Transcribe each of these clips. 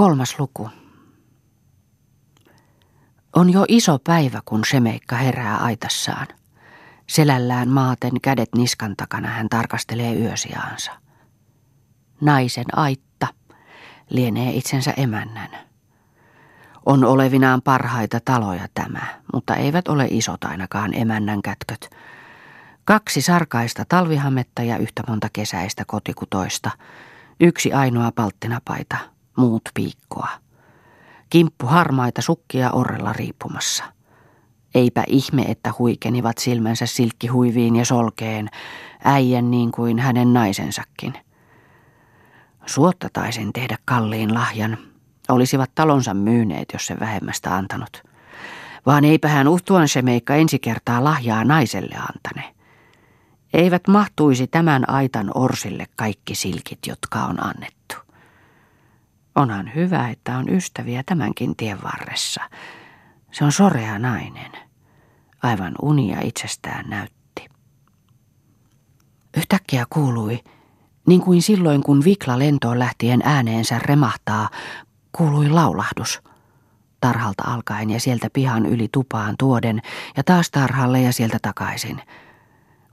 Kolmas luku. On jo iso päivä, kun Semeikka herää aitassaan. Selällään maaten kädet niskan takana hän tarkastelee yösiaansa. Naisen aitta lienee itsensä emännän. On olevinaan parhaita taloja tämä, mutta eivät ole isot ainakaan emännän kätköt. Kaksi sarkaista talvihametta ja yhtä monta kesäistä kotikutoista. Yksi ainoa palttinapaita, muut piikkoa. Kimppu harmaita sukkia orrella riippumassa. Eipä ihme, että huikenivat silmänsä silkkihuiviin ja solkeen, äijän niin kuin hänen naisensakin. Suotta taisin tehdä kalliin lahjan. Olisivat talonsa myyneet, jos se vähemmästä antanut. Vaan eipä hän uhtuan se meikka ensi kertaa lahjaa naiselle antane. Eivät mahtuisi tämän aitan orsille kaikki silkit, jotka on annettu. Onhan hyvä, että on ystäviä tämänkin tien varressa. Se on sorea nainen. Aivan unia itsestään näytti. Yhtäkkiä kuului, niin kuin silloin kun Vikla lentoon lähtien ääneensä remahtaa, kuului laulahdus. Tarhalta alkaen ja sieltä pihan yli tupaan tuoden ja taas tarhalle ja sieltä takaisin.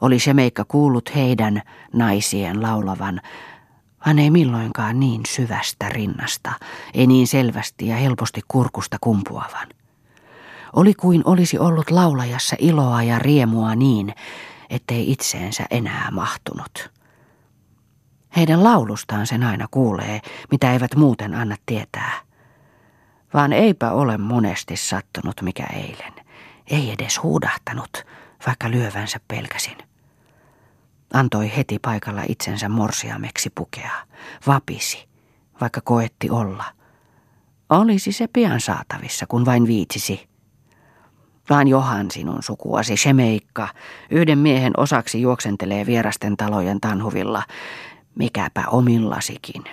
Oli se meikka kuullut heidän naisien laulavan, vaan ei milloinkaan niin syvästä rinnasta, ei niin selvästi ja helposti kurkusta kumpuavan. Oli kuin olisi ollut laulajassa iloa ja riemua niin, ettei itseensä enää mahtunut. Heidän laulustaan sen aina kuulee, mitä eivät muuten anna tietää. Vaan eipä ole monesti sattunut mikä eilen. Ei edes huudahtanut, vaikka lyövänsä pelkäsin. Antoi heti paikalla itsensä morsiameksi pukea. Vapisi, vaikka koetti olla. Olisi se pian saatavissa, kun vain viitsisi. Vaan Johan sinun sukuasi, Shemeikka, yhden miehen osaksi juoksentelee vierasten talojen tanhuvilla, mikäpä omillasikin.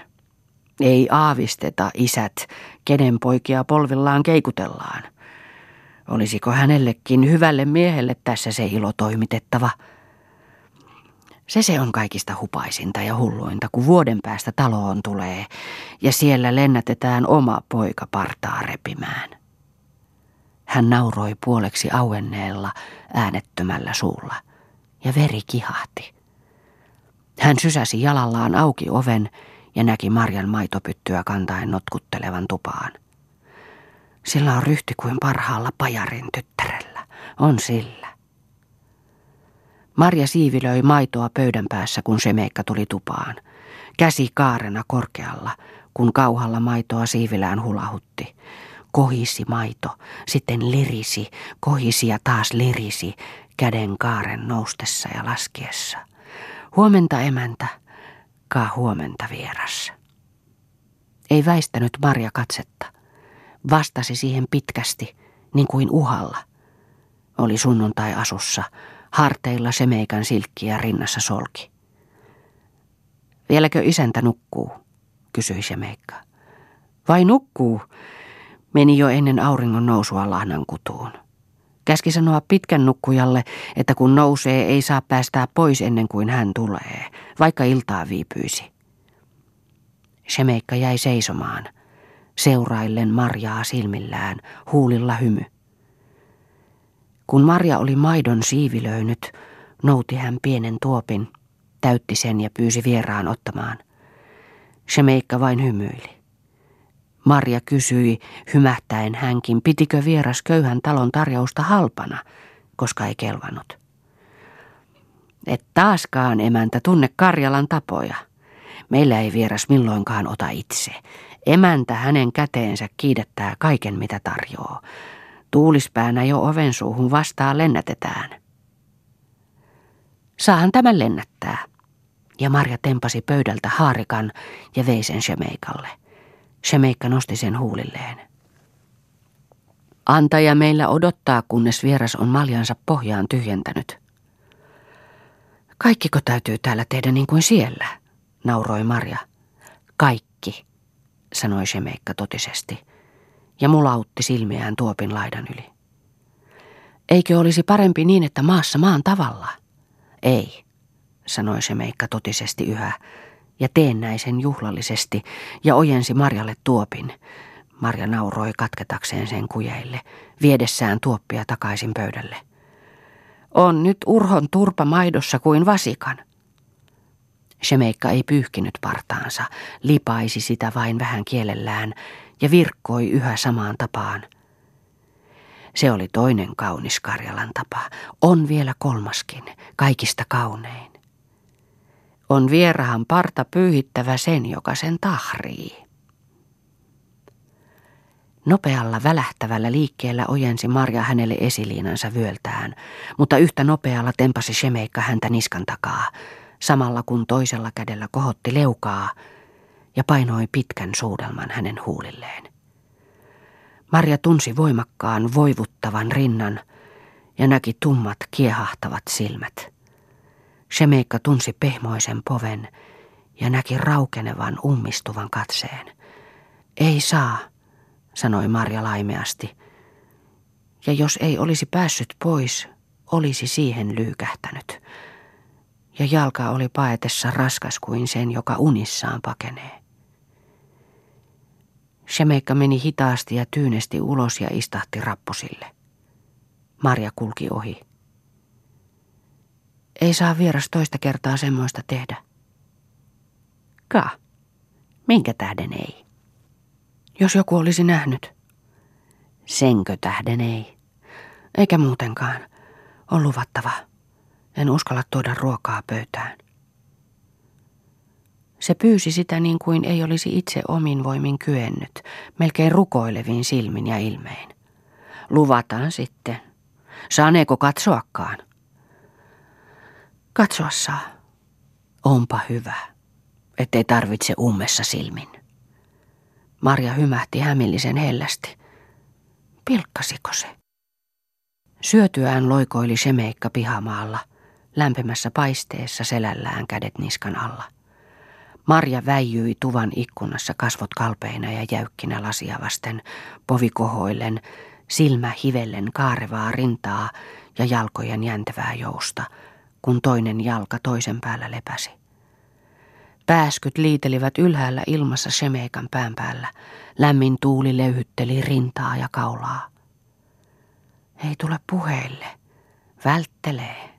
Ei aavisteta isät, kenen poikia polvillaan keikutellaan. Olisiko hänellekin hyvälle miehelle tässä se ilo toimitettava – se se on kaikista hupaisinta ja hulluinta, kun vuoden päästä taloon tulee ja siellä lennätetään oma poika partaa repimään. Hän nauroi puoleksi auenneella äänettömällä suulla ja veri kihahti. Hän sysäsi jalallaan auki oven ja näki Marjan maitopyttyä kantaen notkuttelevan tupaan. Sillä on ryhti kuin parhaalla pajarin tyttärellä. On sillä. Marja siivilöi maitoa pöydän päässä, kun Semeikka tuli tupaan. Käsi kaarena korkealla, kun kauhalla maitoa siivilään hulahutti. Kohisi maito, sitten lirisi, kohisi ja taas lirisi, käden kaaren noustessa ja laskiessa. Huomenta emäntä, kaa huomenta vieras. Ei väistänyt Marja katsetta. Vastasi siihen pitkästi, niin kuin uhalla. Oli sunnuntai asussa, harteilla semeikan silkkiä rinnassa solki. Vieläkö isäntä nukkuu, kysyi Semeikka. Vai nukkuu? Meni jo ennen auringon nousua lahnan kutuun. Käski sanoa pitkän nukkujalle, että kun nousee, ei saa päästää pois ennen kuin hän tulee, vaikka iltaa viipyisi. Semeikka jäi seisomaan, seuraillen Marjaa silmillään, huulilla hymy. Kun Marja oli maidon siivilöinyt, nouti hän pienen tuopin, täytti sen ja pyysi vieraan ottamaan. Shemeikka vain hymyili. Marja kysyi, hymähtäen hänkin, pitikö vieras köyhän talon tarjousta halpana, koska ei kelvannut. Et taaskaan emäntä tunne Karjalan tapoja. Meillä ei vieras milloinkaan ota itse. Emäntä hänen käteensä kiidettää kaiken mitä tarjoaa. Tuulispäänä jo oven suuhun vastaan lennätetään. Saahan tämän lennättää. Ja Marja tempasi pöydältä haarikan ja vei sen Shemeikalle. Shemeikka nosti sen huulilleen. Antaja meillä odottaa, kunnes vieras on maljansa pohjaan tyhjentänyt. Kaikkiko täytyy täällä tehdä niin kuin siellä, nauroi Marja. Kaikki, sanoi Shemeikka totisesti ja mulautti silmiään tuopin laidan yli. Eikö olisi parempi niin, että maassa maan tavalla? Ei, sanoi se meikka totisesti yhä, ja teennäisen juhlallisesti ja ojensi Marjalle tuopin. Marja nauroi katketakseen sen kujeille, viedessään tuoppia takaisin pöydälle. On nyt urhon turpa maidossa kuin vasikan. Shemeikka ei pyyhkinyt partaansa, lipaisi sitä vain vähän kielellään ja virkkoi yhä samaan tapaan. Se oli toinen kaunis Karjalan tapa. On vielä kolmaskin, kaikista kaunein. On vierahan parta pyyhittävä sen, joka sen tahrii. Nopealla välähtävällä liikkeellä ojensi Marja hänelle esiliinansa vyöltään, mutta yhtä nopealla tempasi Shemeikka häntä niskan takaa, samalla kun toisella kädellä kohotti leukaa ja painoi pitkän suudelman hänen huulilleen. Marja tunsi voimakkaan voivuttavan rinnan ja näki tummat kiehahtavat silmät. Shemeikka tunsi pehmoisen poven ja näki raukenevan ummistuvan katseen. Ei saa, sanoi Marja laimeasti. Ja jos ei olisi päässyt pois, olisi siihen lyykähtänyt. Ja jalka oli paetessa raskas kuin sen, joka unissaan pakenee. Shemeikka meni hitaasti ja tyynesti ulos ja istahti rappusille. Marja kulki ohi. Ei saa vieras toista kertaa semmoista tehdä. Ka, minkä tähden ei? Jos joku olisi nähnyt. Senkö tähden ei? Eikä muutenkaan. On luvattava. En uskalla tuoda ruokaa pöytään. Se pyysi sitä niin kuin ei olisi itse omin voimin kyennyt, melkein rukoilevin silmin ja ilmein. Luvataan sitten. Saaneeko katsoakaan? Katsoa saa. Onpa hyvä, ettei tarvitse ummessa silmin. Marja hymähti hämillisen hellästi. Pilkkasiko se? Syötyään loikoili Shemeikka pihamaalla, lämpimässä paisteessa selällään kädet niskan alla. Marja väijyi tuvan ikkunassa kasvot kalpeina ja jäykkinä lasia vasten, povi kohoillen, silmä hivellen kaarevaa rintaa ja jalkojen jäntevää jousta, kun toinen jalka toisen päällä lepäsi. Pääskyt liitelivät ylhäällä ilmassa Shemeikan pään päällä. Lämmin tuuli löyhytteli rintaa ja kaulaa. Ei tule puheille. Välttelee.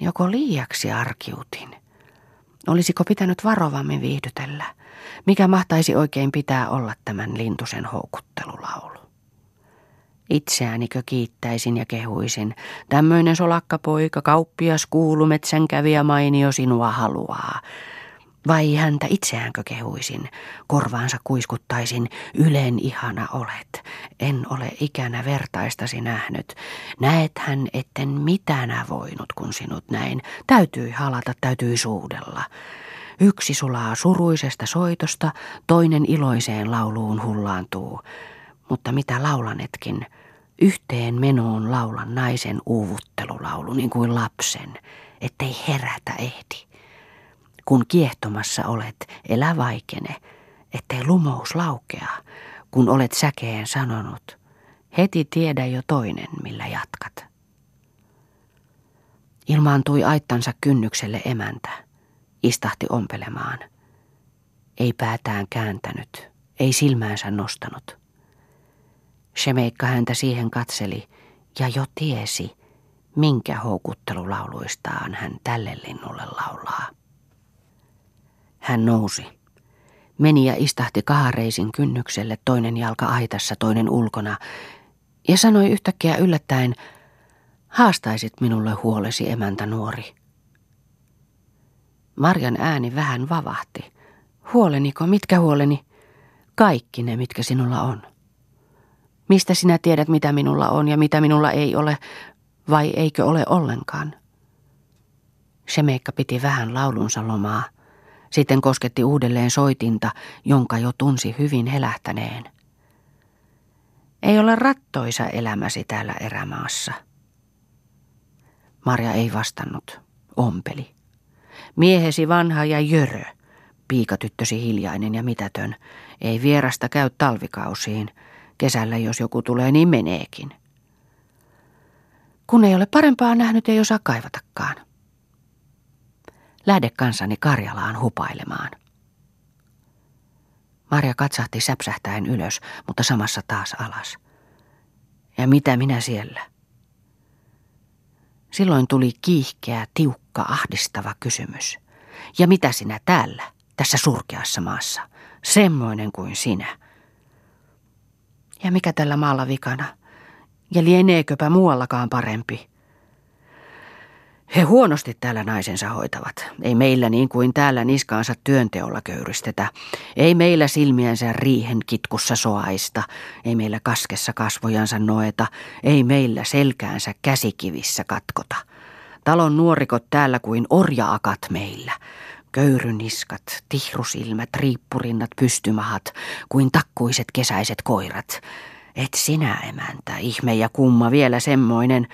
Joko liiaksi arkiutin. Olisiko pitänyt varovammin viihdytellä? Mikä mahtaisi oikein pitää olla tämän lintusen houkuttelulaulu? Itseäänikö kiittäisin ja kehuisin. Tämmöinen solakkapoika, kauppias, kuulumetsän kävijä mainio sinua haluaa. Vai häntä itseäänkö kehuisin, korvaansa kuiskuttaisin, ylen ihana olet. En ole ikänä vertaistasi nähnyt. Näet hän, etten mitänä voinut, kun sinut näin. Täytyi halata, täytyi suudella. Yksi sulaa suruisesta soitosta, toinen iloiseen lauluun hullaantuu. Mutta mitä laulanetkin, yhteen menoon laulan naisen uuvuttelulaulu niin kuin lapsen, ettei herätä ehdi. Kun kiehtomassa olet, elä vaikene, ettei lumous laukea, kun olet säkeen sanonut. Heti tiedä jo toinen, millä jatkat. Ilmaantui aittansa kynnykselle emäntä. Istahti ompelemaan. Ei päätään kääntänyt, ei silmäänsä nostanut. Shemeikka häntä siihen katseli ja jo tiesi, minkä houkuttelulauluistaan hän tälle linnulle laulaa. Hän nousi. Meni ja istahti kahareisin kynnykselle, toinen jalka aitassa, toinen ulkona, ja sanoi yhtäkkiä yllättäen, haastaisit minulle huolesi emäntä nuori. Marjan ääni vähän vavahti. Huoleniko, mitkä huoleni? Kaikki ne, mitkä sinulla on. Mistä sinä tiedät, mitä minulla on ja mitä minulla ei ole, vai eikö ole ollenkaan? Shemeikka piti vähän laulunsa lomaa. Sitten kosketti uudelleen soitinta, jonka jo tunsi hyvin helähtäneen. Ei ole rattoisa elämäsi täällä erämaassa. Marja ei vastannut, ompeli. Miehesi vanha ja jörö, piikatyttösi hiljainen ja mitätön, ei vierasta käy talvikausiin. Kesällä jos joku tulee, niin meneekin. Kun ei ole parempaa nähnyt, ei osaa kaivatakaan. Lähde kanssani Karjalaan hupailemaan. Marja katsahti säpsähtäen ylös, mutta samassa taas alas. Ja mitä minä siellä? Silloin tuli kiihkeä, tiukka, ahdistava kysymys. Ja mitä sinä täällä, tässä surkeassa maassa? Semmoinen kuin sinä. Ja mikä tällä maalla vikana? Ja lieneeköpä muuallakaan parempi? He huonosti täällä naisensa hoitavat. Ei meillä niin kuin täällä niskaansa työnteolla köyristetä. Ei meillä silmiänsä riihen kitkussa soaista. Ei meillä kaskessa kasvojansa noeta. Ei meillä selkäänsä käsikivissä katkota. Talon nuorikot täällä kuin orjaakat meillä. Köyryniskat, tihrusilmät, riippurinnat, pystymahat, kuin takkuiset kesäiset koirat. Et sinä emäntä, ihme ja kumma vielä semmoinen,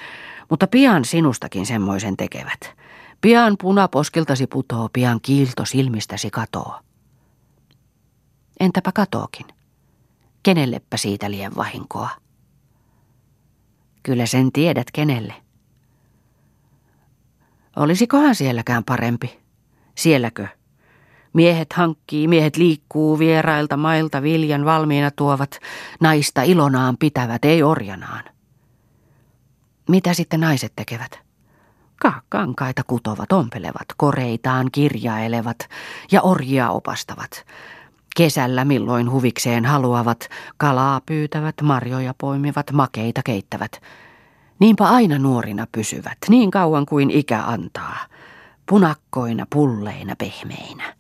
mutta pian sinustakin semmoisen tekevät. Pian punaposkiltasi putoo, pian kiilto silmistäsi katoo. Entäpä katookin? Kenellepä siitä lien vahinkoa? Kyllä sen tiedät kenelle. Olisikohan sielläkään parempi? Sielläkö? Miehet hankkii, miehet liikkuu vierailta mailta viljan valmiina tuovat, naista ilonaan pitävät, ei orjanaan. Mitä sitten naiset tekevät? Kankaita kutovat, ompelevat, koreitaan kirjailevat ja orjia opastavat. Kesällä milloin huvikseen haluavat, kalaa pyytävät, marjoja poimivat, makeita keittävät. Niinpä aina nuorina pysyvät, niin kauan kuin ikä antaa. Punakkoina, pulleina, pehmeinä.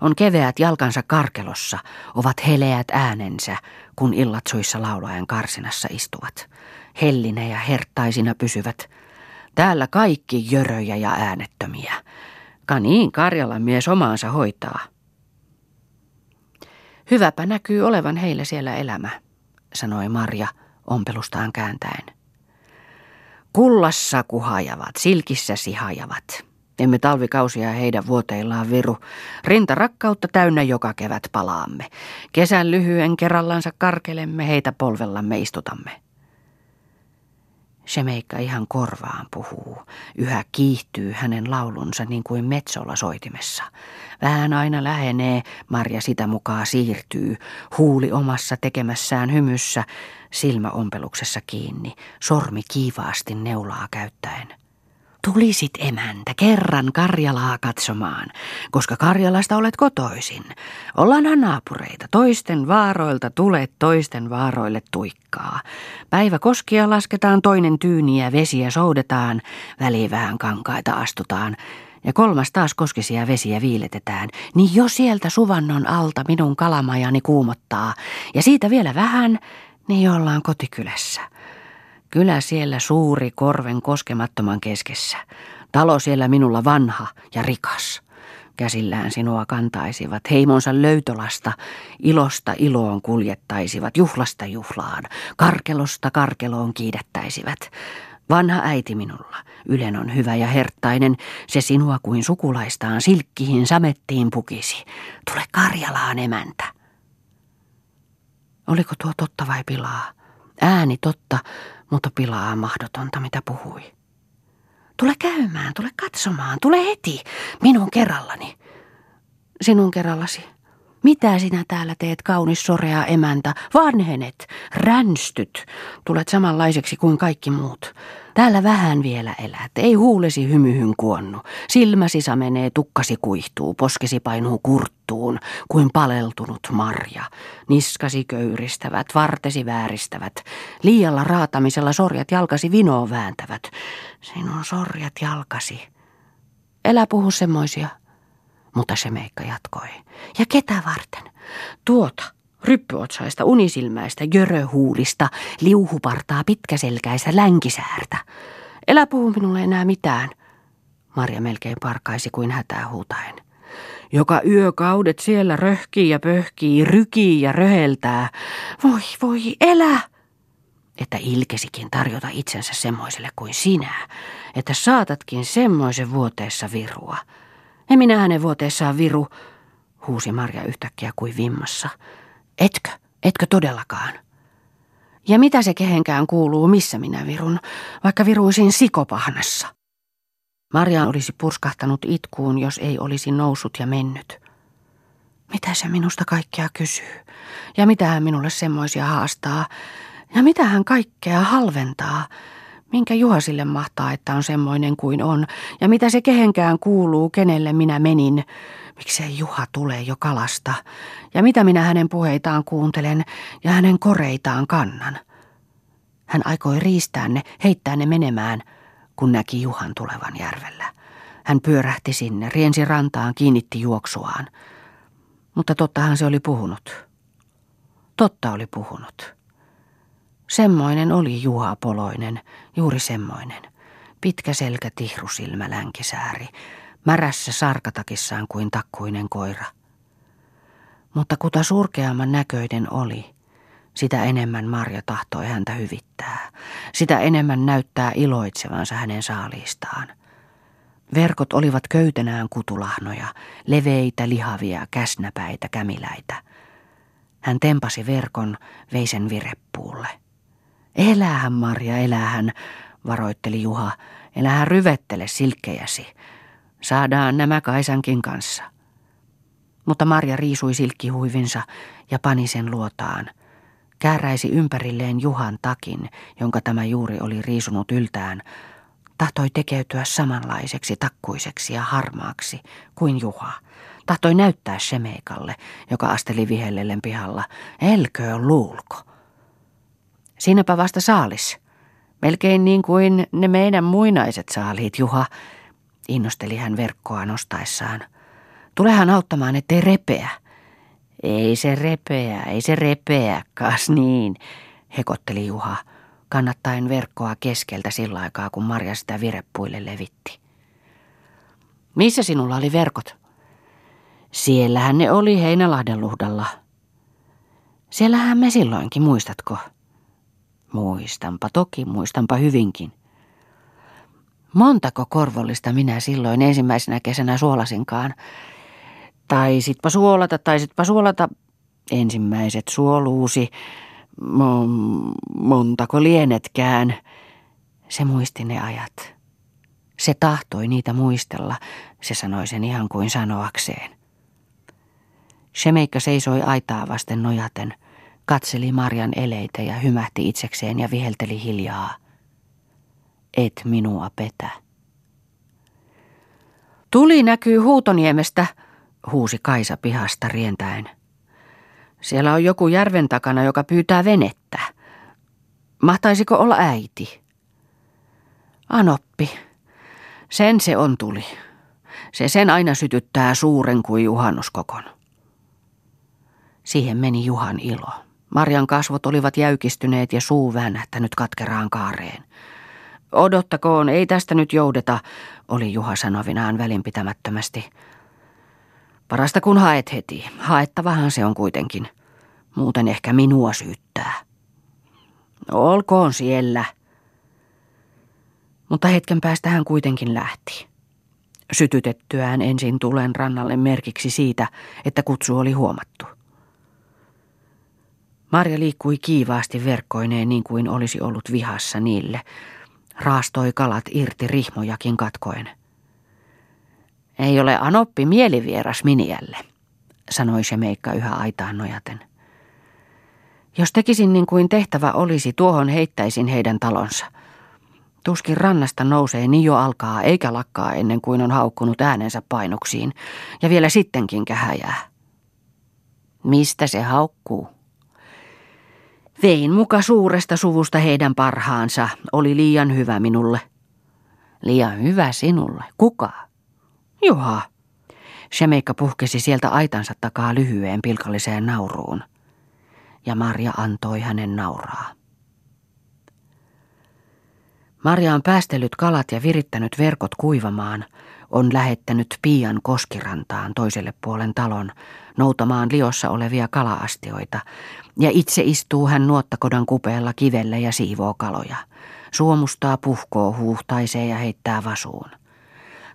On keveät jalkansa karkelossa, ovat heleät äänensä, kun illat suissa laulajan karsinassa istuvat hellinä ja herttaisina pysyvät. Täällä kaikki jöröjä ja äänettömiä. Kaniin Karjalan mies omaansa hoitaa. Hyväpä näkyy olevan heillä siellä elämä, sanoi Marja ompelustaan kääntäen. Kullassa kuhajavat, silkissä sihajavat. Emme talvikausia heidän vuoteillaan viru. Rinta rakkautta täynnä joka kevät palaamme. Kesän lyhyen kerrallansa karkelemme, heitä polvellamme istutamme. Shemeikka ihan korvaan puhuu. Yhä kiihtyy hänen laulunsa niin kuin metsolla soitimessa. Vähän aina lähenee, Marja sitä mukaan siirtyy, huuli omassa tekemässään hymyssä, silmä ompeluksessa kiinni, sormi kiivaasti neulaa käyttäen. Tulisit emäntä kerran Karjalaa katsomaan, koska Karjalasta olet kotoisin. Ollaan naapureita, toisten vaaroilta tulet toisten vaaroille tuikkaa. Päivä koskia lasketaan, toinen tyyniä vesiä soudetaan, väliin vähän kankaita astutaan. Ja kolmas taas koskisia vesiä viiletetään, niin jo sieltä suvannon alta minun kalamajani kuumottaa. Ja siitä vielä vähän, niin ollaan kotikylässä. Kylä siellä suuri korven koskemattoman keskessä. Talo siellä minulla vanha ja rikas. Käsillään sinua kantaisivat, heimonsa löytolasta, ilosta iloon kuljettaisivat, juhlasta juhlaan, karkelosta karkeloon kiidettäisivät. Vanha äiti minulla, Ylen on hyvä ja herttainen, se sinua kuin sukulaistaan silkkihin samettiin pukisi. Tule Karjalaan emäntä. Oliko tuo totta vai pilaa? Ääni totta, mutta pilaa mahdotonta, mitä puhui. Tule käymään, tule katsomaan, tule heti, minun kerrallani. Sinun kerrallasi. Mitä sinä täällä teet, kaunis sorea emäntä? Vanhenet, ränstyt, tulet samanlaiseksi kuin kaikki muut. Täällä vähän vielä elät, ei huulesi hymyhyn kuonnu. Silmäsi samenee, tukkasi kuihtuu, poskesi painuu kurttuun, kuin paleltunut marja. Niskasi köyristävät, vartesi vääristävät. Liialla raatamisella sorjat jalkasi vinoa vääntävät. Sinun sorjat jalkasi. Elä puhu semmoisia. Mutta se meikka jatkoi. Ja ketä varten? Tuota, ryppyotsaista, unisilmäistä, jöröhuulista, liuhupartaa, pitkäselkäistä, länkisäärtä. Elä puhu minulle enää mitään. Marja melkein parkaisi kuin hätää huutaen. Joka yökaudet siellä röhkii ja pöhkii, rykii ja röheltää. Voi, voi, elä! Että ilkesikin tarjota itsensä semmoiselle kuin sinä, että saatatkin semmoisen vuoteessa virua. En minä hänen vuoteessaan viru, huusi Marja yhtäkkiä kuin vimmassa. Etkö? Etkö todellakaan? Ja mitä se kehenkään kuuluu, missä minä virun, vaikka viruisin sikopahnassa? Marja olisi purskahtanut itkuun, jos ei olisi noussut ja mennyt. Mitä se minusta kaikkea kysyy? Ja mitä hän minulle semmoisia haastaa? Ja mitä hän kaikkea halventaa? Minkä Juha sille mahtaa, että on semmoinen kuin on? Ja mitä se kehenkään kuuluu, kenelle minä menin? Miksei Juha tule jo kalasta? Ja mitä minä hänen puheitaan kuuntelen ja hänen koreitaan kannan? Hän aikoi riistää ne, heittää ne menemään, kun näki Juhan tulevan järvellä. Hän pyörähti sinne, riensi rantaan, kiinnitti juoksuaan. Mutta tottahan se oli puhunut. Totta oli puhunut. Semmoinen oli Juha Poloinen, juuri semmoinen. Pitkä selkä tihrusilmä länkisääri, märässä sarkatakissaan kuin takkuinen koira. Mutta kuta surkeamman näköiden oli, sitä enemmän Marja tahtoi häntä hyvittää. Sitä enemmän näyttää iloitsevansa hänen saaliistaan. Verkot olivat köytenään kutulahnoja, leveitä, lihavia, käsnäpäitä, kämiläitä. Hän tempasi verkon, vei sen vireppuulle. Elähän, Marja, elähän, varoitteli Juha. Elähän ryvettele silkkejäsi. Saadaan nämä Kaisankin kanssa. Mutta Marja riisui silkkihuivinsa ja pani sen luotaan. Kääräisi ympärilleen Juhan takin, jonka tämä juuri oli riisunut yltään. Tahtoi tekeytyä samanlaiseksi takkuiseksi ja harmaaksi kuin Juha. Tahtoi näyttää Shemeikalle, joka asteli vihellellen pihalla. Elköö luulko? Siinäpä vasta saalis. Melkein niin kuin ne meidän muinaiset saaliit, Juha, innosteli hän verkkoa nostaessaan. Tulehan auttamaan, ettei repeä. Ei se repeä, ei se repeä, kas niin, hekotteli Juha, kannattaen verkkoa keskeltä sillä aikaa, kun Marja sitä vireppuille levitti. Missä sinulla oli verkot? Siellähän ne oli Heinälahden luhdalla. Siellähän me silloinkin, muistatko? Muistanpa toki, muistanpa hyvinkin. Montako korvollista minä silloin ensimmäisenä kesänä suolasinkaan. Taisitpa suolata, taisitpa suolata. Ensimmäiset suoluusi. Mo- montako lienetkään. Se muisti ne ajat. Se tahtoi niitä muistella, se sanoi sen ihan kuin sanoakseen. Shemeikka seisoi aitaa vasten nojaten – katseli Marjan eleitä ja hymähti itsekseen ja vihelteli hiljaa. Et minua petä. Tuli näkyy Huutoniemestä, huusi Kaisa pihasta rientäen. Siellä on joku järven takana, joka pyytää venettä. Mahtaisiko olla äiti? Anoppi. Sen se on tuli. Se sen aina sytyttää suuren kuin juhannuskokon. Siihen meni Juhan ilo. Marjan kasvot olivat jäykistyneet ja suu väännähtänyt katkeraan kaareen. Odottakoon, ei tästä nyt joudeta, oli Juha sanovinaan välinpitämättömästi. Parasta kun haet heti. Haettavahan se on kuitenkin. Muuten ehkä minua syyttää. Olkoon siellä. Mutta hetken päästä hän kuitenkin lähti. Sytytettyään ensin tulen rannalle merkiksi siitä, että kutsu oli huomattu. Marja liikkui kiivaasti verkkoineen niin kuin olisi ollut vihassa niille. Raastoi kalat irti rihmojakin katkoen. Ei ole Anoppi mielivieras Miniälle, sanoi se meikka yhä aitaan nojaten. Jos tekisin niin kuin tehtävä olisi, tuohon heittäisin heidän talonsa. Tuskin rannasta nousee niin jo alkaa eikä lakkaa ennen kuin on haukkunut äänensä painoksiin, ja vielä sittenkin kähäjää. Mistä se haukkuu? Vein muka suuresta suvusta heidän parhaansa. Oli liian hyvä minulle. Liian hyvä sinulle. Kuka? Juha. Shemeikka puhkesi sieltä aitansa takaa lyhyeen pilkalliseen nauruun. Ja Marja antoi hänen nauraa. Marja on päästellyt kalat ja virittänyt verkot kuivamaan, on lähettänyt Pian koskirantaan toiselle puolen talon noutamaan liossa olevia kalaastioita, ja itse istuu hän nuottakodan kupeella kivellä ja siivoo kaloja. Suomustaa, puhkoo, huuhtaisee ja heittää vasuun.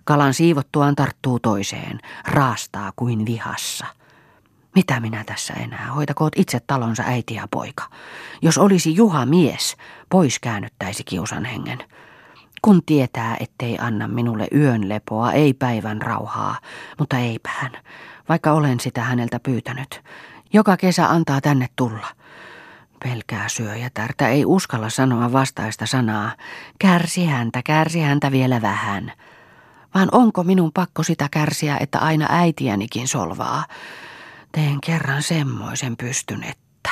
Kalan siivottuaan tarttuu toiseen, raastaa kuin vihassa. Mitä minä tässä enää? Hoitakoot itse talonsa äiti ja poika. Jos olisi Juha mies, pois käännyttäisi kiusan hengen. Kun tietää, ettei anna minulle yön lepoa, ei päivän rauhaa, mutta eipä hän. vaikka olen sitä häneltä pyytänyt. Joka kesä antaa tänne tulla. Pelkää syöjätärtä, ei uskalla sanoa vastaista sanaa. Kärsi häntä, kärsi häntä vielä vähän. Vaan onko minun pakko sitä kärsiä, että aina äitiänikin solvaa? Teen kerran semmoisen pystyn, että...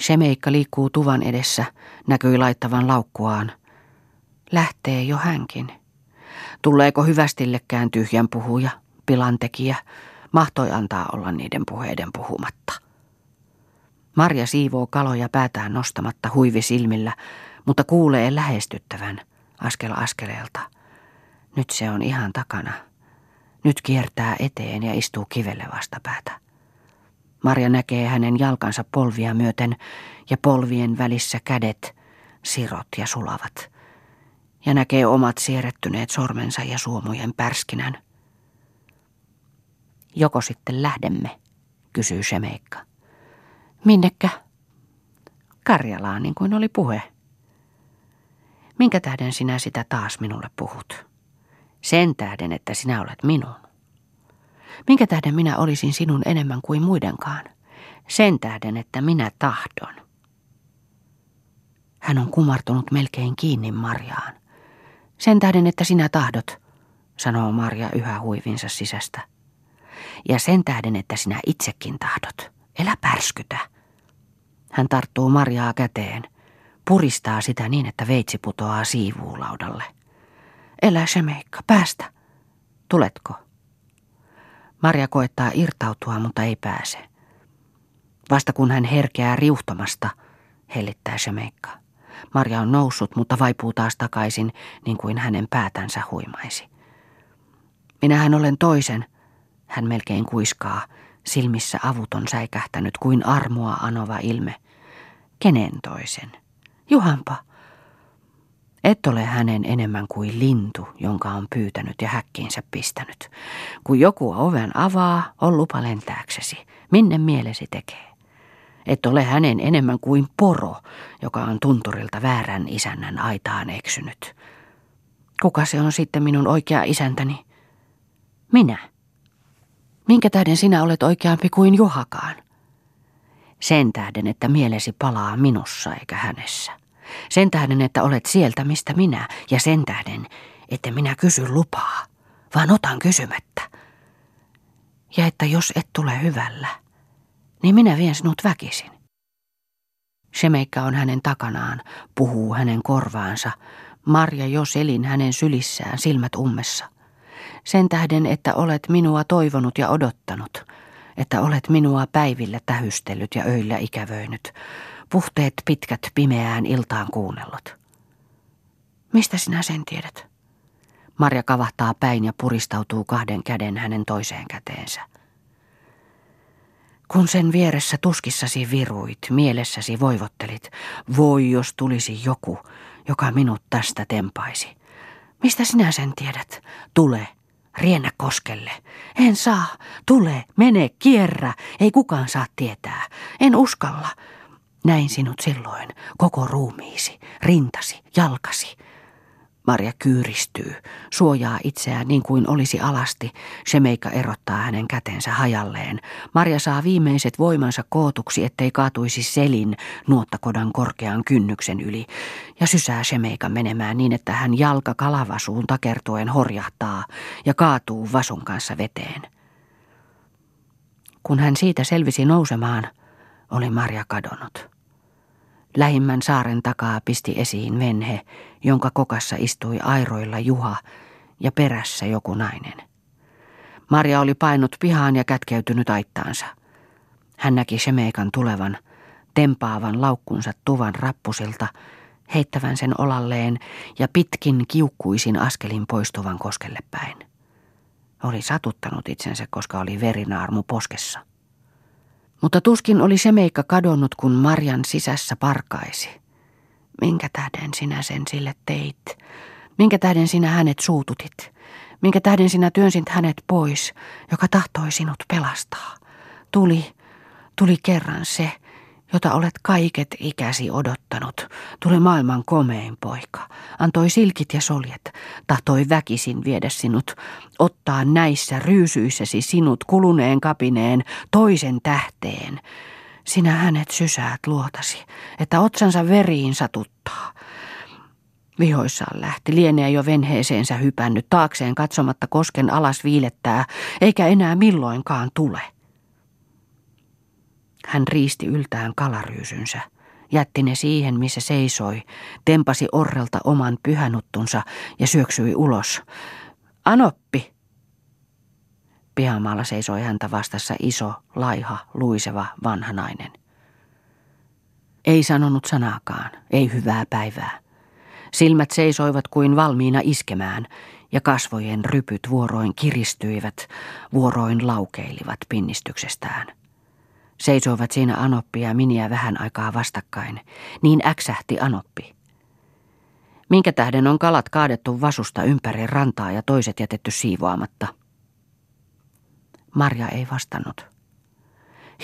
Shemeikka liikkuu tuvan edessä, näkyi laittavan laukkuaan. Lähtee jo hänkin. Tuleeko hyvästillekään tyhjän puhuja, pilantekijä, mahtoi antaa olla niiden puheiden puhumatta. Marja siivoo kaloja päätään nostamatta huivi silmillä, mutta kuulee lähestyttävän askel askeleelta. Nyt se on ihan takana. Nyt kiertää eteen ja istuu kivelle vastapäätä. Marja näkee hänen jalkansa polvia myöten ja polvien välissä kädet, sirot ja sulavat. Ja näkee omat siirrettyneet sormensa ja suomujen pärskinän. Joko sitten lähdemme, kysyy Shemeikka. Minnekä? Karjalaan, niin kuin oli puhe. Minkä tähden sinä sitä taas minulle puhut? Sen tähden, että sinä olet minun. Minkä tähden minä olisin sinun enemmän kuin muidenkaan? Sen tähden, että minä tahdon. Hän on kumartunut melkein kiinni Marjaan. Sen tähden, että sinä tahdot, sanoo Marja yhä huivinsa sisästä. Ja sen tähden, että sinä itsekin tahdot. Elä pärskytä. Hän tarttuu Marjaa käteen, puristaa sitä niin, että veitsi putoaa siivuulaudalle. Elä Shemeikka, päästä. Tuletko? Marja koettaa irtautua, mutta ei pääse. Vasta kun hän herkeää riuhtomasta, hellittää Shemeikka. Marja on noussut, mutta vaipuu taas takaisin, niin kuin hänen päätänsä huimaisi. Minähän olen toisen, hän melkein kuiskaa, silmissä avuton säikähtänyt kuin armoa anova ilme. Kenen toisen? Juhanpa. Et ole hänen enemmän kuin lintu, jonka on pyytänyt ja häkkiinsä pistänyt. Kun joku oven avaa, on lupa lentääksesi. Minne mielesi tekee? Et ole hänen enemmän kuin poro, joka on tunturilta väärän isännän aitaan eksynyt. Kuka se on sitten minun oikea isäntäni? Minä. Minkä tähden sinä olet oikeampi kuin Juhakaan? Sen tähden, että mielesi palaa minussa eikä hänessä. Sen tähden, että olet sieltä, mistä minä, ja sen tähden, että minä kysy lupaa, vaan otan kysymättä. Ja että jos et tule hyvällä, niin minä vien sinut väkisin. Shemeikka on hänen takanaan, puhuu hänen korvaansa. Marja jo selin hänen sylissään, silmät ummessa. Sen tähden, että olet minua toivonut ja odottanut, että olet minua päivillä tähystellyt ja öillä ikävöinyt, puhteet pitkät pimeään iltaan kuunnellut. Mistä sinä sen tiedät? Marja kavahtaa päin ja puristautuu kahden käden hänen toiseen käteensä. Kun sen vieressä tuskissasi viruit, mielessäsi voivottelit, voi jos tulisi joku, joka minut tästä tempaisi. Mistä sinä sen tiedät? Tule, riennä koskelle. En saa, tule, mene, kierrä, ei kukaan saa tietää. En uskalla. Näin sinut silloin, koko ruumiisi, rintasi, jalkasi. Marja kyyristyy, suojaa itseään niin kuin olisi alasti. Shemeika erottaa hänen kätensä hajalleen. Marja saa viimeiset voimansa kootuksi, ettei kaatuisi selin nuottakodan korkean kynnyksen yli. Ja sysää Shemeika menemään niin, että hän jalka kalavasuun takertuen horjahtaa ja kaatuu vasun kanssa veteen. Kun hän siitä selvisi nousemaan, oli Marja kadonnut. Lähimmän saaren takaa pisti esiin venhe, jonka kokassa istui airoilla Juha ja perässä joku nainen. Marja oli painut pihaan ja kätkeytynyt aittaansa. Hän näki Shemeikan tulevan, tempaavan laukkunsa tuvan rappusilta, heittävän sen olalleen ja pitkin kiukkuisin askelin poistuvan koskelle päin. Oli satuttanut itsensä, koska oli verinaarmu poskessa. Mutta tuskin oli se meikka kadonnut, kun Marjan sisässä parkaisi. Minkä tähden sinä sen sille teit? Minkä tähden sinä hänet suututit? Minkä tähden sinä työnsit hänet pois, joka tahtoi sinut pelastaa? Tuli, tuli kerran se, jota olet kaiket ikäsi odottanut, tuli maailman komein poika. Antoi silkit ja soljet, tahtoi väkisin viedä sinut, ottaa näissä ryysyissäsi sinut kuluneen kapineen toisen tähteen. Sinä hänet sysäät luotasi, että otsansa veriin satuttaa. Vihoissaan lähti, lienee jo venheeseensä hypännyt, taakseen katsomatta kosken alas viilettää, eikä enää milloinkaan tule. Hän riisti yltään kalaryysynsä, jätti ne siihen, missä seisoi, tempasi orrelta oman pyhänuttunsa ja syöksyi ulos. Anoppi! Pihamaalla seisoi häntä vastassa iso, laiha, luiseva, vanha nainen. Ei sanonut sanaakaan, ei hyvää päivää. Silmät seisoivat kuin valmiina iskemään, ja kasvojen rypyt vuoroin kiristyivät, vuoroin laukeilivat pinnistyksestään. Seisoivat siinä Anoppi ja Miniä vähän aikaa vastakkain. Niin äksähti Anoppi. Minkä tähden on kalat kaadettu vasusta ympäri rantaa ja toiset jätetty siivoamatta? Marja ei vastannut.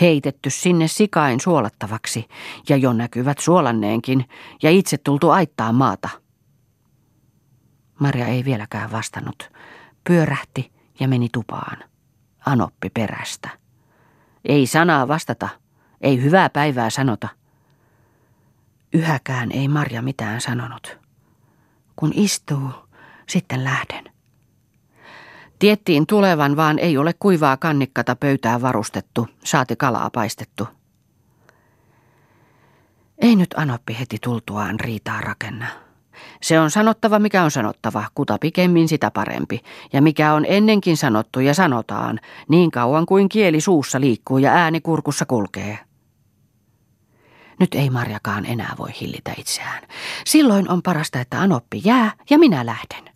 Heitetty sinne sikain suolattavaksi ja jo näkyvät suolanneenkin ja itse tultu aittaa maata. Marja ei vieläkään vastannut. Pyörähti ja meni tupaan. Anoppi perästä. Ei sanaa vastata, ei hyvää päivää sanota. Yhäkään ei Marja mitään sanonut. Kun istuu, sitten lähden. Tiettiin tulevan, vaan ei ole kuivaa kannikkata pöytää varustettu, saati kalaa paistettu. Ei nyt Anoppi heti tultuaan riitaa rakenna. Se on sanottava, mikä on sanottava, kuta pikemmin sitä parempi, ja mikä on ennenkin sanottu ja sanotaan, niin kauan kuin kieli suussa liikkuu ja ääni kurkussa kulkee. Nyt ei Marjakaan enää voi hillitä itseään. Silloin on parasta, että Anoppi jää ja minä lähden.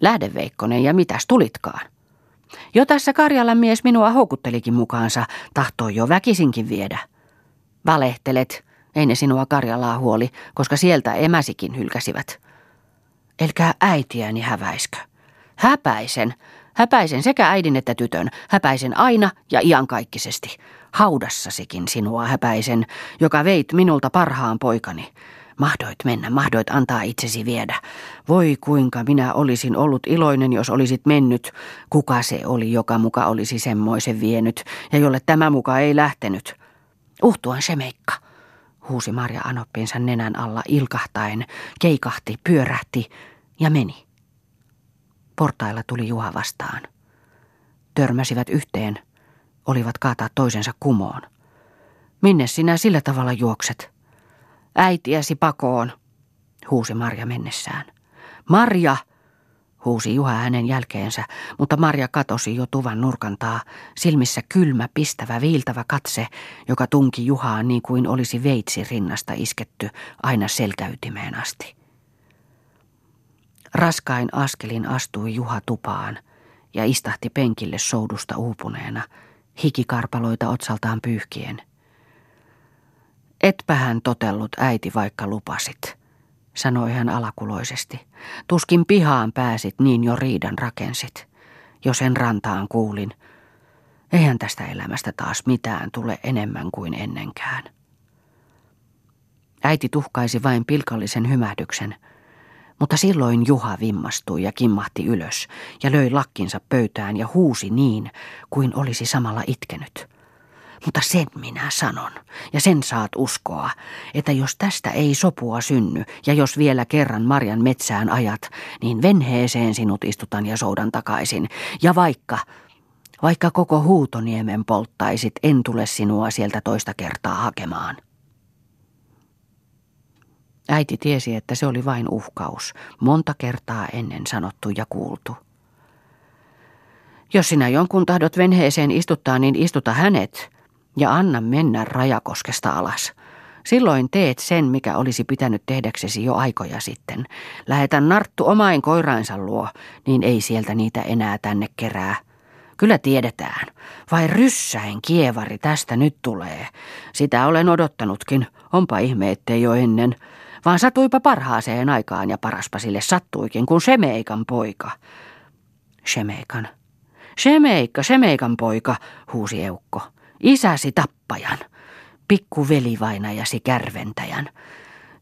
Lähde Veikkonen ja mitäs tulitkaan. Jo tässä Karjalan mies minua houkuttelikin mukaansa, tahtoi jo väkisinkin viedä. Valehtelet, ei ne sinua Karjalaa huoli, koska sieltä emäsikin hylkäsivät. Elkää äitiäni häväiskö. Häpäisen. Häpäisen sekä äidin että tytön. Häpäisen aina ja iankaikkisesti. Haudassasikin sinua häpäisen, joka veit minulta parhaan poikani. Mahdoit mennä, mahdoit antaa itsesi viedä. Voi kuinka minä olisin ollut iloinen, jos olisit mennyt. Kuka se oli, joka muka olisi semmoisen vienyt, ja jolle tämä muka ei lähtenyt? Uhtuan se meikka huusi Marja Anoppinsa nenän alla ilkahtaen, keikahti, pyörähti ja meni. Portailla tuli Juha vastaan. Törmäsivät yhteen, olivat kaataa toisensa kumoon. Minne sinä sillä tavalla juokset? Äitiäsi pakoon, huusi Marja mennessään. Marja! Huusi Juha hänen jälkeensä, mutta Marja katosi jo tuvan nurkantaa, silmissä kylmä, pistävä, viiltävä katse, joka tunki Juhaa niin kuin olisi veitsi rinnasta isketty aina selkäytimeen asti. Raskain askelin astui Juha tupaan ja istahti penkille soudusta uupuneena, hikikarpaloita otsaltaan pyyhkien. Etpähän totellut äiti vaikka lupasit sanoi hän alakuloisesti. Tuskin pihaan pääsit, niin jo riidan rakensit. Jo sen rantaan kuulin. Eihän tästä elämästä taas mitään tule enemmän kuin ennenkään. Äiti tuhkaisi vain pilkallisen hymähdyksen, mutta silloin Juha vimmastui ja kimmahti ylös ja löi lakkinsa pöytään ja huusi niin, kuin olisi samalla itkenyt. Mutta sen minä sanon, ja sen saat uskoa, että jos tästä ei sopua synny, ja jos vielä kerran Marjan metsään ajat, niin venheeseen sinut istutan ja soudan takaisin. Ja vaikka, vaikka koko huutoniemen polttaisit, en tule sinua sieltä toista kertaa hakemaan. Äiti tiesi, että se oli vain uhkaus, monta kertaa ennen sanottu ja kuultu. Jos sinä jonkun tahdot venheeseen istuttaa, niin istuta hänet, ja anna mennä rajakoskesta alas. Silloin teet sen, mikä olisi pitänyt tehdäksesi jo aikoja sitten. Lähetä Narttu omain koirainsa luo, niin ei sieltä niitä enää tänne kerää. Kyllä tiedetään. Vai ryssäin kievari tästä nyt tulee. Sitä olen odottanutkin. Onpa ihme, ettei jo ennen. Vaan satuipa parhaaseen aikaan ja paraspa sille sattuikin, kun Semeikan poika. Semeikan. Semeikka, Semeikan poika, huusi Eukko. Isäsi tappajan. pikku velivainajasi kärventäjän.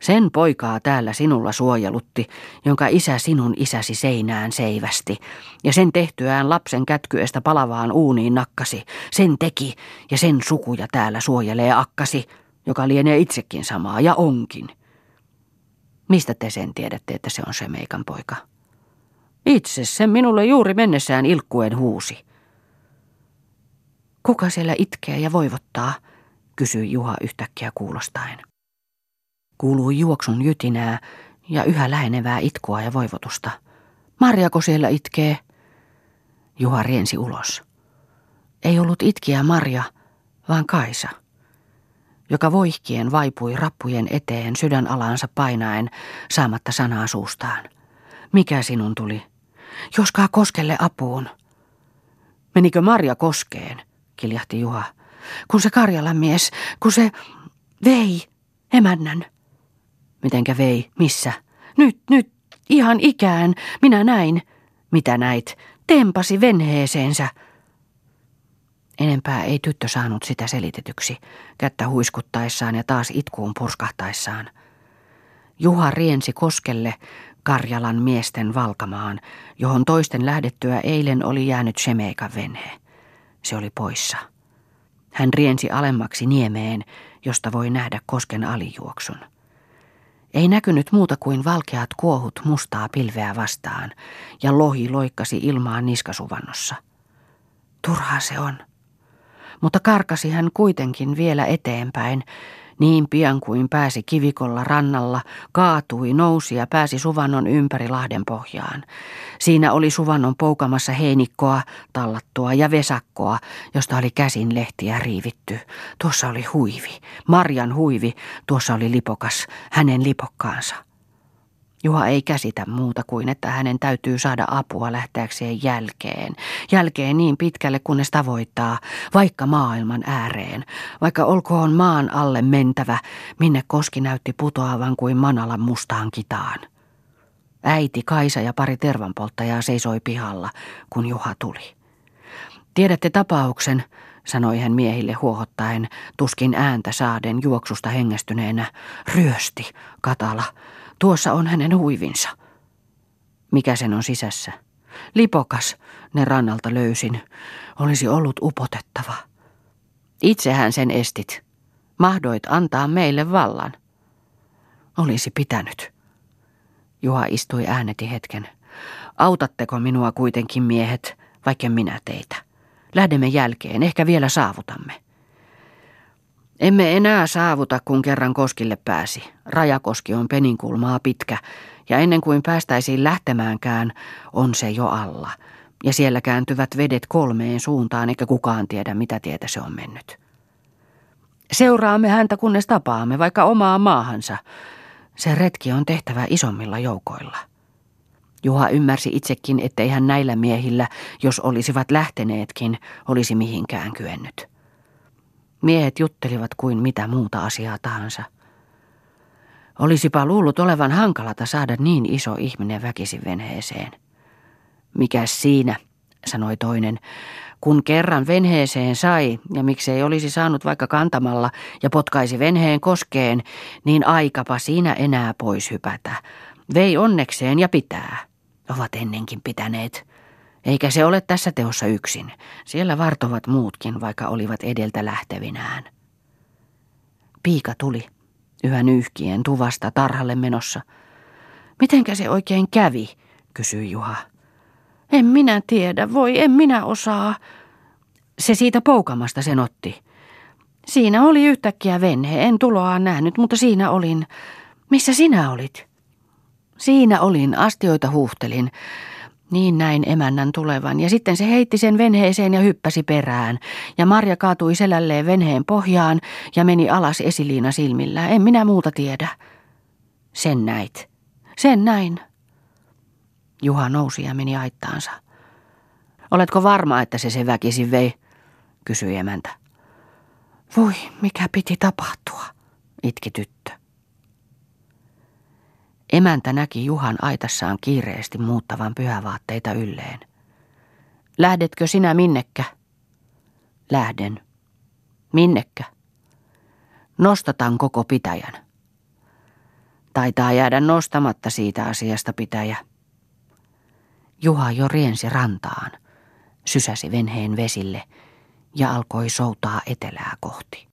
Sen poikaa täällä sinulla suojelutti, jonka isä sinun isäsi seinään seivästi, ja sen tehtyään lapsen kätkyestä palavaan uuniin nakkasi. Sen teki, ja sen sukuja täällä suojelee akkasi, joka lienee itsekin samaa, ja onkin. Mistä te sen tiedätte, että se on se meikan poika? Itse sen minulle juuri mennessään ilkkuen huusi. Kuka siellä itkee ja voivottaa, kysyi Juha yhtäkkiä kuulostaen. Kuului juoksun jytinää ja yhä lähenevää itkua ja voivotusta. Marjako siellä itkee? Juha riensi ulos. Ei ollut itkiä Marja, vaan Kaisa, joka voihkien vaipui rappujen eteen sydän alaansa painaen saamatta sanaa suustaan. Mikä sinun tuli? Joskaa koskelle apuun. Menikö Marja koskeen? Kiljahti Juha. Kun se Karjalan mies, kun se vei emännän. Mitenkä vei? Missä? Nyt, nyt, ihan ikään. Minä näin. Mitä näit? Tempasi venheeseensä. Enempää ei tyttö saanut sitä selitetyksi, kättä huiskuttaessaan ja taas itkuun purskahtaessaan. Juha riensi koskelle Karjalan miesten valkamaan, johon toisten lähdettyä eilen oli jäänyt Shemeikan venhe. Se oli poissa. Hän riensi alemmaksi niemeen, josta voi nähdä kosken alijuoksun. Ei näkynyt muuta kuin valkeat kuohut mustaa pilveä vastaan, ja lohi loikkasi ilmaan niskasuvannossa. Turhaa se on. Mutta karkasi hän kuitenkin vielä eteenpäin, niin pian kuin pääsi kivikolla rannalla, kaatui, nousi ja pääsi Suvannon ympäri Lahden pohjaan. Siinä oli Suvannon poukamassa heinikkoa, tallattua ja vesakkoa, josta oli käsin lehtiä riivitty. Tuossa oli huivi, Marjan huivi, tuossa oli lipokas, hänen lipokkaansa. Juha ei käsitä muuta kuin, että hänen täytyy saada apua lähteäkseen jälkeen. Jälkeen niin pitkälle, kunnes tavoittaa, vaikka maailman ääreen, vaikka olkoon maan alle mentävä, minne koski näytti putoavan kuin manalan mustaan kitaan. Äiti, Kaisa ja pari tervanpolttajaa seisoi pihalla, kun Juha tuli. Tiedätte tapauksen, sanoi hän miehille huohottaen, tuskin ääntä saaden juoksusta hengästyneenä. Ryösti, Katala. Tuossa on hänen huivinsa. Mikä sen on sisässä? Lipokas, ne rannalta löysin. Olisi ollut upotettava. Itsehän sen estit. Mahdoit antaa meille vallan. Olisi pitänyt. Juha istui ääneti hetken. Autatteko minua kuitenkin miehet, vaikka minä teitä? Lähdemme jälkeen, ehkä vielä saavutamme. Emme enää saavuta, kun kerran koskille pääsi. Rajakoski on peninkulmaa pitkä, ja ennen kuin päästäisiin lähtemäänkään, on se jo alla. Ja siellä kääntyvät vedet kolmeen suuntaan, eikä kukaan tiedä, mitä tietä se on mennyt. Seuraamme häntä, kunnes tapaamme, vaikka omaa maahansa. Se retki on tehtävä isommilla joukoilla. Juha ymmärsi itsekin, ettei hän näillä miehillä, jos olisivat lähteneetkin, olisi mihinkään kyennyt. Miehet juttelivat kuin mitä muuta asiaa tahansa. Olisipa luullut olevan hankalata saada niin iso ihminen väkisin venheeseen. Mikäs siinä, sanoi toinen, kun kerran venheeseen sai, ja miksei olisi saanut vaikka kantamalla ja potkaisi venheen koskeen, niin aikapa siinä enää pois hypätä. Vei onnekseen ja pitää. Ovat ennenkin pitäneet. Eikä se ole tässä teossa yksin. Siellä vartovat muutkin, vaikka olivat edeltä lähtevinään. Piika tuli, yhä nyyhkien tuvasta tarhalle menossa. Mitenkä se oikein kävi, kysyi Juha. En minä tiedä, voi en minä osaa. Se siitä poukamasta sen otti. Siinä oli yhtäkkiä venhe, en tuloa nähnyt, mutta siinä olin. Missä sinä olit? Siinä olin, astioita huhtelin. Niin näin emännän tulevan, ja sitten se heitti sen venheeseen ja hyppäsi perään, ja Marja kaatui selälleen venheen pohjaan ja meni alas esiliina silmillä. En minä muuta tiedä. Sen näit. Sen näin. Juha nousi ja meni aittaansa. Oletko varma, että se se väkisin vei? kysyi emäntä. Voi, mikä piti tapahtua, itki tyttö. Emäntä näki Juhan aitassaan kiireesti muuttavan pyhävaatteita ylleen. Lähdetkö sinä minnekkä? Lähden. Minnekkä? Nostatan koko pitäjän. Taitaa jäädä nostamatta siitä asiasta pitäjä. Juha jo riensi rantaan, sysäsi venheen vesille ja alkoi soutaa etelää kohti.